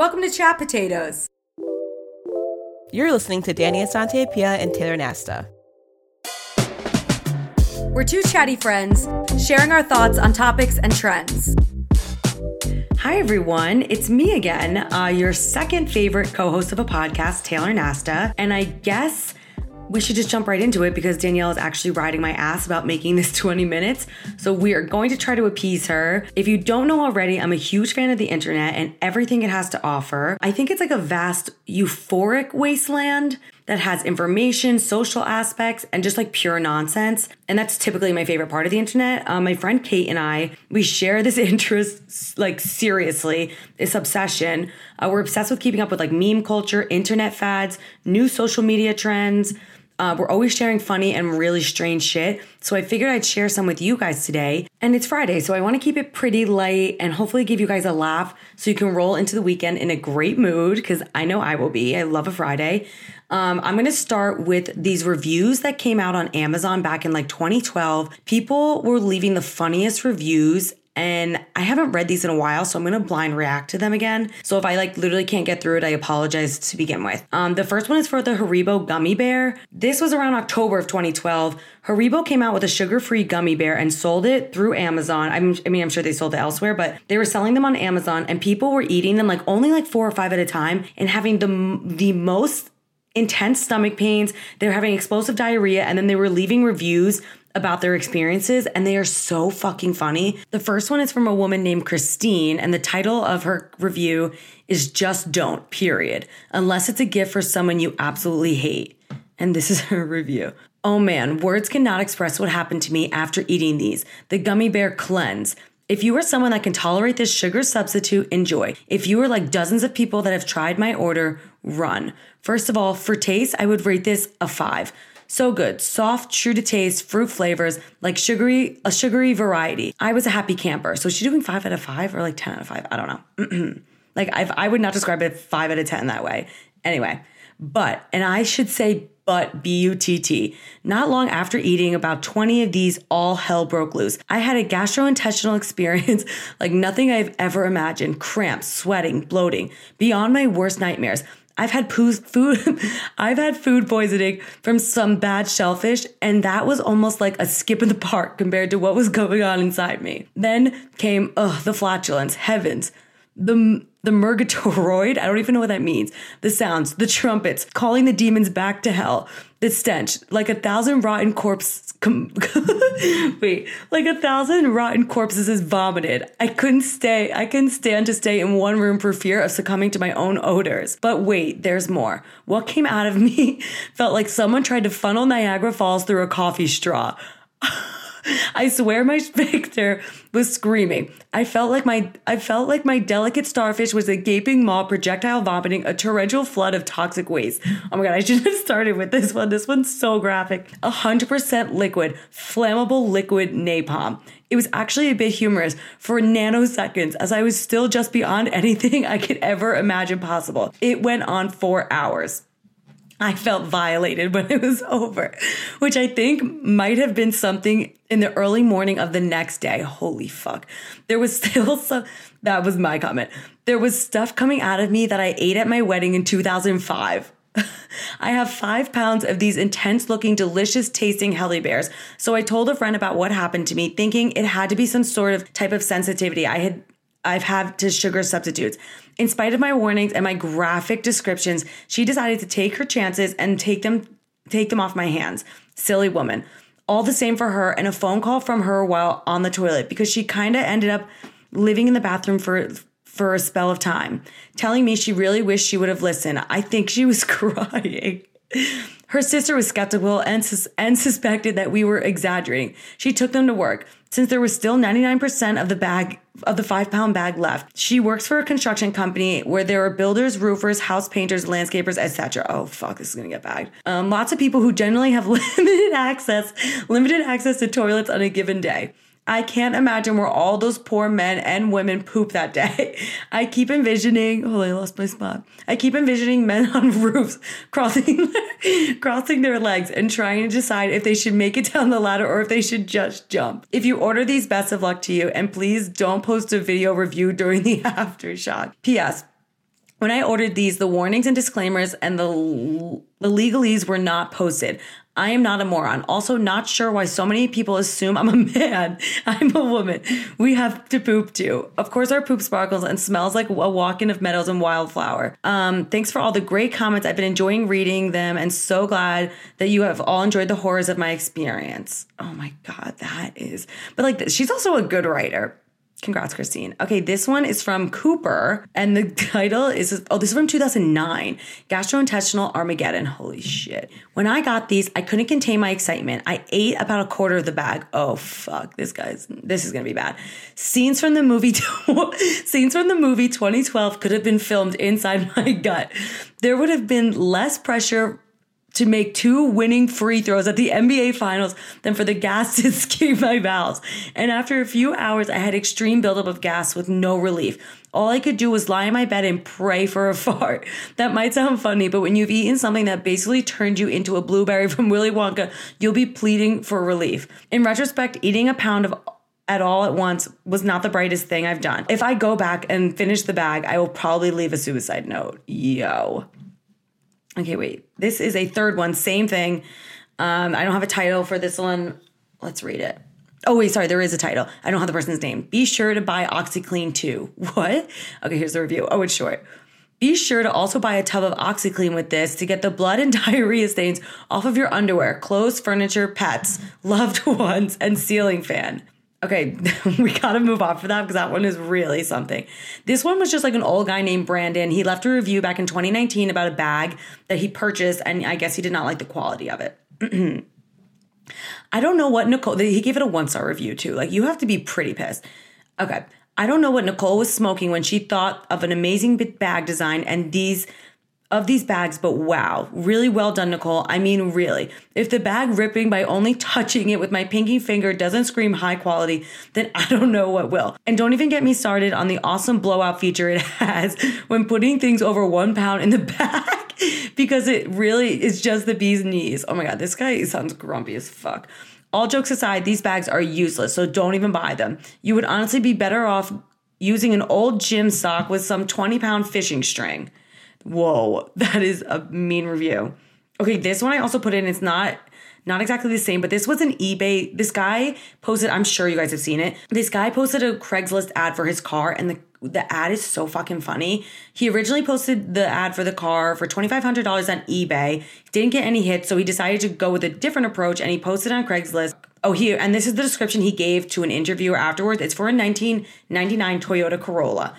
Welcome to Chat Potatoes. You're listening to Danny Asante Pia and Taylor Nasta. We're two chatty friends sharing our thoughts on topics and trends. Hi, everyone. It's me again, uh, your second favorite co host of a podcast, Taylor Nasta. And I guess we should just jump right into it because Danielle is actually riding my ass about making this 20 minutes. So we are going to try to appease her. If you don't know already, I'm a huge fan of the internet and everything it has to offer. I think it's like a vast euphoric wasteland that has information, social aspects, and just like pure nonsense. And that's typically my favorite part of the internet. Um, my friend Kate and I, we share this interest, like seriously, this obsession. Uh, we're obsessed with keeping up with like meme culture, internet fads, new social media trends. Uh, we're always sharing funny and really strange shit. So I figured I'd share some with you guys today. And it's Friday, so I want to keep it pretty light and hopefully give you guys a laugh so you can roll into the weekend in a great mood because I know I will be. I love a Friday. Um, I'm going to start with these reviews that came out on Amazon back in like 2012. People were leaving the funniest reviews and I haven't read these in a while, so I'm gonna blind react to them again. So if I like literally can't get through it, I apologize to begin with. Um, the first one is for the Haribo gummy bear. This was around October of 2012. Haribo came out with a sugar-free gummy bear and sold it through Amazon. I'm, I mean, I'm sure they sold it elsewhere, but they were selling them on Amazon, and people were eating them like only like four or five at a time, and having the the most intense stomach pains. They were having explosive diarrhea, and then they were leaving reviews about their experiences and they are so fucking funny. The first one is from a woman named Christine and the title of her review is just don't, period, unless it's a gift for someone you absolutely hate. And this is her review. Oh man, words cannot express what happened to me after eating these. The gummy bear cleanse. If you are someone that can tolerate this sugar substitute, enjoy. If you are like dozens of people that have tried my order, run. First of all, for taste, I would rate this a five. So good. Soft, true to taste, fruit flavors, like sugary, a sugary variety. I was a happy camper. So is she doing five out of five or like 10 out of five? I don't know. like I've, I would not describe it five out of 10 that way. Anyway, but, and I should say but B U T T. Not long after eating about 20 of these, all hell broke loose. I had a gastrointestinal experience like nothing I've ever imagined cramps, sweating, bloating, beyond my worst nightmares. I've had food I've had food poisoning from some bad shellfish and that was almost like a skip in the park compared to what was going on inside me. Then came ugh the flatulence, heavens. The the murgatroyd, I don't even know what that means. The sounds, the trumpets, calling the demons back to hell, the stench, like a thousand rotten corpses. Com- Wait, like a thousand rotten corpses is vomited. I couldn't stay. I couldn't stand to stay in one room for fear of succumbing to my own odors. But wait, there's more. What came out of me felt like someone tried to funnel Niagara Falls through a coffee straw. I swear my sphincter was screaming. I felt like my I felt like my delicate starfish was a gaping maw projectile vomiting a torrential flood of toxic waste. Oh my god, I should have started with this one. This one's so graphic. 100% liquid, flammable liquid napalm. It was actually a bit humorous for nanoseconds as I was still just beyond anything I could ever imagine possible. It went on for hours. I felt violated when it was over, which I think might have been something in the early morning of the next day. Holy fuck. There was still some, that was my comment. There was stuff coming out of me that I ate at my wedding in 2005. I have five pounds of these intense looking, delicious tasting Helly Bears. So I told a friend about what happened to me, thinking it had to be some sort of type of sensitivity I had I've had to sugar substitutes. In spite of my warnings and my graphic descriptions, she decided to take her chances and take them take them off my hands. Silly woman. All the same for her and a phone call from her while on the toilet because she kind of ended up living in the bathroom for for a spell of time, telling me she really wished she would have listened. I think she was crying. Her sister was skeptical and, sus- and suspected that we were exaggerating. She took them to work. Since there was still 99% of the bag of the five pound bag left, she works for a construction company where there are builders, roofers, house painters, landscapers, etc. Oh fuck, this is gonna get bagged. Um, lots of people who generally have limited access, limited access to toilets on a given day. I can't imagine where all those poor men and women poop that day. I keep envisioning, oh, I lost my spot. I keep envisioning men on roofs crossing, crossing their legs and trying to decide if they should make it down the ladder or if they should just jump. If you order these, best of luck to you. And please don't post a video review during the aftershock. P.S. When I ordered these, the warnings and disclaimers and the, the legalese were not posted. I am not a moron. Also, not sure why so many people assume I'm a man. I'm a woman. We have to poop too. Of course, our poop sparkles and smells like a walk in of meadows and wildflower. Um, thanks for all the great comments. I've been enjoying reading them and so glad that you have all enjoyed the horrors of my experience. Oh my God, that is. But like, she's also a good writer. Congrats, Christine. Okay, this one is from Cooper, and the title is oh, this is from 2009 Gastrointestinal Armageddon. Holy shit. When I got these, I couldn't contain my excitement. I ate about a quarter of the bag. Oh, fuck. This guy's, this is gonna be bad. Scenes from the movie, scenes from the movie 2012 could have been filmed inside my gut. There would have been less pressure to make two winning free throws at the NBA Finals than for the gas to escape my bowels. And after a few hours, I had extreme buildup of gas with no relief. All I could do was lie in my bed and pray for a fart. That might sound funny, but when you've eaten something that basically turned you into a blueberry from Willy Wonka, you'll be pleading for relief. In retrospect, eating a pound of at all at once was not the brightest thing I've done. If I go back and finish the bag, I will probably leave a suicide note. Yo. Okay, wait. This is a third one. Same thing. Um, I don't have a title for this one. Let's read it. Oh, wait, sorry, there is a title. I don't have the person's name. Be sure to buy OxiClean too. What? Okay, here's the review. Oh, it's short. Be sure to also buy a tub of OxiClean with this to get the blood and diarrhea stains off of your underwear, clothes, furniture, pets, loved ones, and ceiling fan. Okay, we gotta move on for that because that one is really something. This one was just like an old guy named Brandon. He left a review back in 2019 about a bag that he purchased, and I guess he did not like the quality of it. I don't know what Nicole, he gave it a one star review too. Like, you have to be pretty pissed. Okay, I don't know what Nicole was smoking when she thought of an amazing bag design and these of these bags, but wow, really well done, Nicole. I mean, really. If the bag ripping by only touching it with my pinky finger doesn't scream high quality, then I don't know what will. And don't even get me started on the awesome blowout feature it has when putting things over one pound in the bag, because it really is just the bee's knees. Oh my God, this guy sounds grumpy as fuck. All jokes aside, these bags are useless, so don't even buy them. You would honestly be better off using an old gym sock with some 20 pound fishing string. Whoa, that is a mean review. Okay, this one I also put in. It's not not exactly the same, but this was an eBay. This guy posted, I'm sure you guys have seen it. This guy posted a Craigslist ad for his car, and the the ad is so fucking funny. He originally posted the ad for the car for $2,500 on eBay, didn't get any hits, so he decided to go with a different approach and he posted on Craigslist. Oh, here, and this is the description he gave to an interviewer afterwards. It's for a 1999 Toyota Corolla.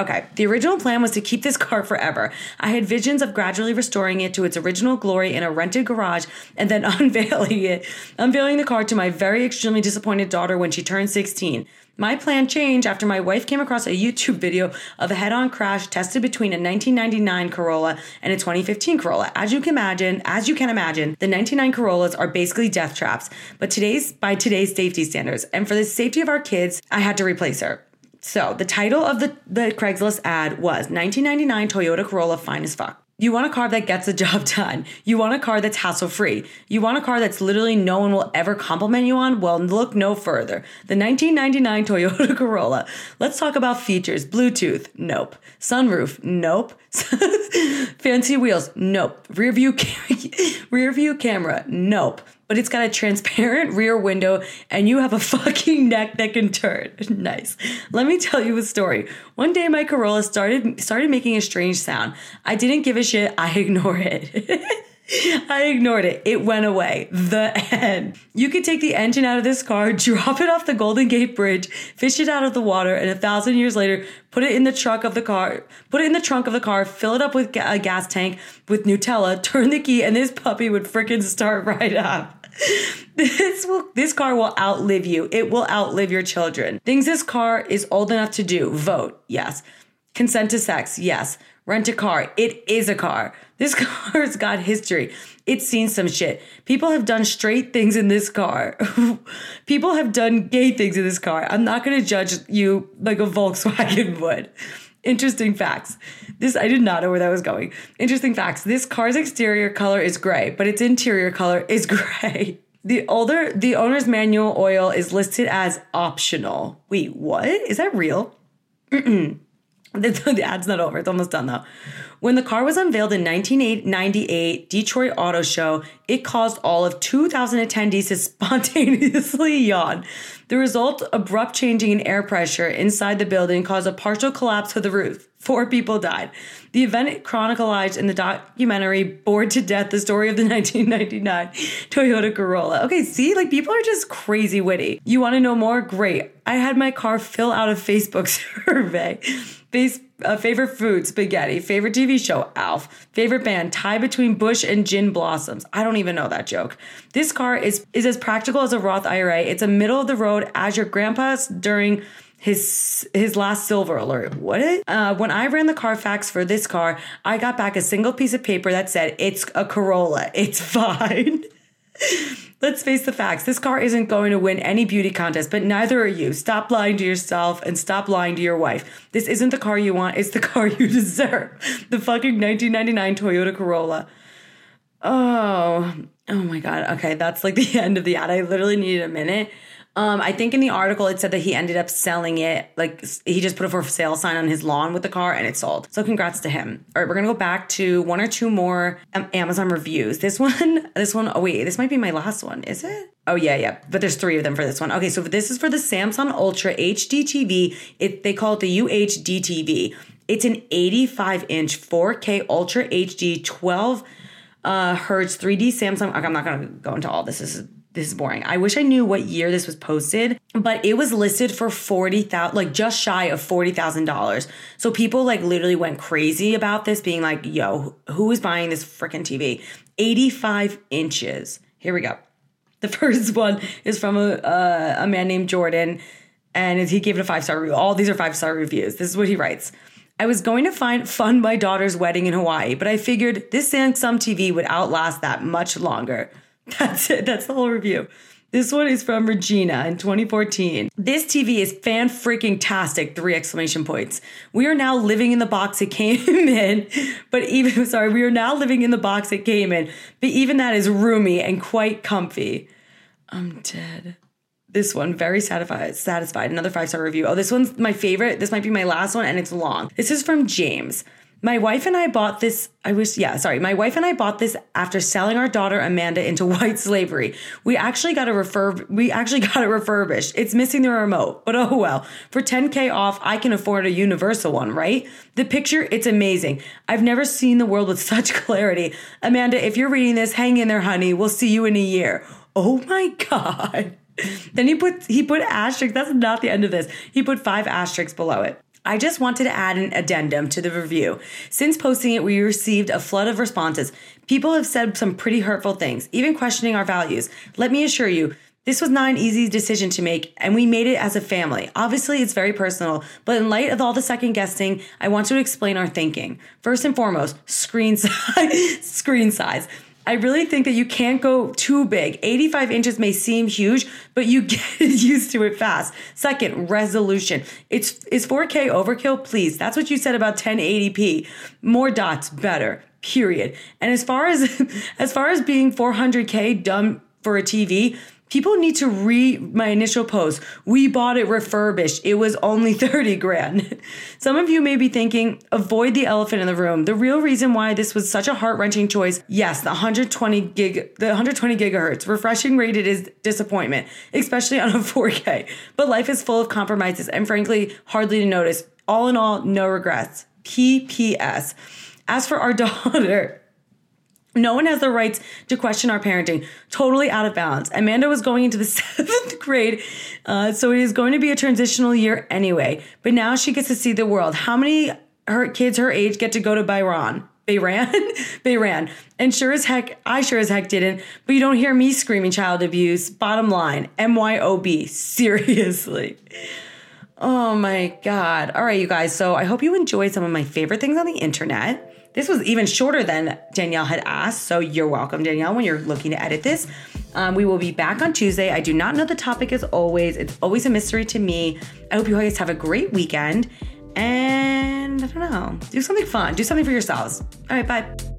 Okay, the original plan was to keep this car forever. I had visions of gradually restoring it to its original glory in a rented garage and then unveiling it, unveiling the car to my very extremely disappointed daughter when she turned 16. My plan changed after my wife came across a YouTube video of a head on crash tested between a 1999 Corolla and a 2015 Corolla. As you can imagine, as you can imagine, the 99 Corollas are basically death traps, but today's by today's safety standards. And for the safety of our kids, I had to replace her. So the title of the, the Craigslist ad was 1999 Toyota Corolla Fine as Fuck. You want a car that gets the job done. You want a car that's hassle free. You want a car that's literally no one will ever compliment you on? Well, look no further. The 1999 Toyota Corolla. Let's talk about features. Bluetooth? Nope. Sunroof? Nope. Fancy wheels? Nope. Rear view, rear view camera? Nope but it's got a transparent rear window and you have a fucking neck that can turn. nice. Let me tell you a story. One day my Corolla started started making a strange sound. I didn't give a shit. I ignored it. I ignored it. It went away. The end. You could take the engine out of this car, drop it off the Golden Gate Bridge, fish it out of the water, and a thousand years later, put it in the trunk of the car, put it in the trunk of the car, fill it up with a gas tank with Nutella, turn the key, and this puppy would freaking start right up. this will this car will outlive you. It will outlive your children. Things this car is old enough to do. Vote. Yes. Consent to sex. Yes. Rent a car. It is a car. This car's got history. It's seen some shit. People have done straight things in this car. People have done gay things in this car. I'm not going to judge you like a Volkswagen would. Interesting facts. This I did not know where that was going. Interesting facts. This car's exterior color is gray, but its interior color is gray. The older the owner's manual oil is listed as optional. Wait, what? Is that real? The, ad's not over. It's almost done though. When the car was unveiled in 1998 Detroit Auto Show, it caused all of 2,000 attendees to spontaneously yawn. The result, abrupt changing in air pressure inside the building, caused a partial collapse of the roof. Four people died. The event chronicled in the documentary Bored to Death, the story of the 1999 Toyota Corolla. Okay, see, like people are just crazy witty. You want to know more? Great. I had my car fill out a Facebook survey. Uh, favorite food, spaghetti. Favorite TV show, Alf. Favorite band, tie between Bush and Gin Blossoms. I don't even know that joke. This car is, is as practical as a Roth IRA. It's a middle of the road as your grandpa's during his his last silver alert. What? Uh, when I ran the Carfax for this car, I got back a single piece of paper that said it's a Corolla. It's fine. Let's face the facts. This car isn't going to win any beauty contest, but neither are you. Stop lying to yourself and stop lying to your wife. This isn't the car you want, it's the car you deserve. The fucking 1999 Toyota Corolla. Oh, oh my God. Okay, that's like the end of the ad. I literally needed a minute. Um, I think in the article it said that he ended up selling it. Like he just put a for sale sign on his lawn with the car and it sold. So congrats to him. All right, we're gonna go back to one or two more um, Amazon reviews. This one, this one, oh wait, this might be my last one. Is it? Oh yeah, yeah. But there's three of them for this one. Okay, so this is for the Samsung Ultra HD TV. It they call it the UHD TV. It's an 85 inch 4K Ultra HD 12 uh, hertz 3D Samsung. I'm not gonna go into all this. This is this is boring. I wish I knew what year this was posted, but it was listed for 40,000 like just shy of $40,000. So people like literally went crazy about this being like, "Yo, who is buying this freaking TV?" 85 inches. Here we go. The first one is from a uh, a man named Jordan and he gave it a 5-star review. All these are 5-star reviews. This is what he writes. I was going to find fund my daughter's wedding in Hawaii, but I figured this Samsung TV would outlast that much longer. That's it. That's the whole review. This one is from Regina in 2014. This TV is fan freaking tastic, three exclamation points. We are now living in the box it came in, but even, sorry, we are now living in the box it came in, but even that is roomy and quite comfy. I'm dead. This one, very satisfied. Satisfied. Another five star review. Oh, this one's my favorite. This might be my last one, and it's long. This is from James. My wife and I bought this. I was, yeah, sorry. My wife and I bought this after selling our daughter Amanda into white slavery. We actually got a refurb. We actually got it refurbished. It's missing the remote, but oh well. For 10k off, I can afford a universal one, right? The picture, it's amazing. I've never seen the world with such clarity. Amanda, if you're reading this, hang in there, honey. We'll see you in a year. Oh my god. Then he put he put asterisks. That's not the end of this. He put five asterisks below it. I just wanted to add an addendum to the review. Since posting it, we received a flood of responses. People have said some pretty hurtful things, even questioning our values. Let me assure you, this was not an easy decision to make, and we made it as a family. Obviously, it's very personal, but in light of all the second guessing, I want to explain our thinking. First and foremost, screen size. screen size. I really think that you can't go too big. 85 inches may seem huge, but you get used to it fast. Second, resolution. It's is 4K overkill? Please. That's what you said about 1080p. More dots, better. Period. And as far as as far as being 400K dumb for a TV, People need to read my initial post. We bought it refurbished. It was only 30 grand. Some of you may be thinking, avoid the elephant in the room. The real reason why this was such a heart-wrenching choice, yes, the 120 gig the 120 gigahertz. Refreshing rated is disappointment, especially on a 4K. But life is full of compromises and frankly, hardly to notice. All in all, no regrets. PPS. As for our daughter, no one has the rights to question our parenting. Totally out of balance. Amanda was going into the seventh grade, uh, so it is going to be a transitional year anyway. But now she gets to see the world. How many her kids her age get to go to Bayran? Bayran? Bayran. And sure as heck, I sure as heck didn't. But you don't hear me screaming child abuse. Bottom line, MYOB. Seriously. Oh my God. All right, you guys. So I hope you enjoyed some of my favorite things on the internet. This was even shorter than Danielle had asked. So you're welcome, Danielle, when you're looking to edit this. Um, we will be back on Tuesday. I do not know the topic as always. It's always a mystery to me. I hope you guys have a great weekend. And I don't know, do something fun, do something for yourselves. All right, bye.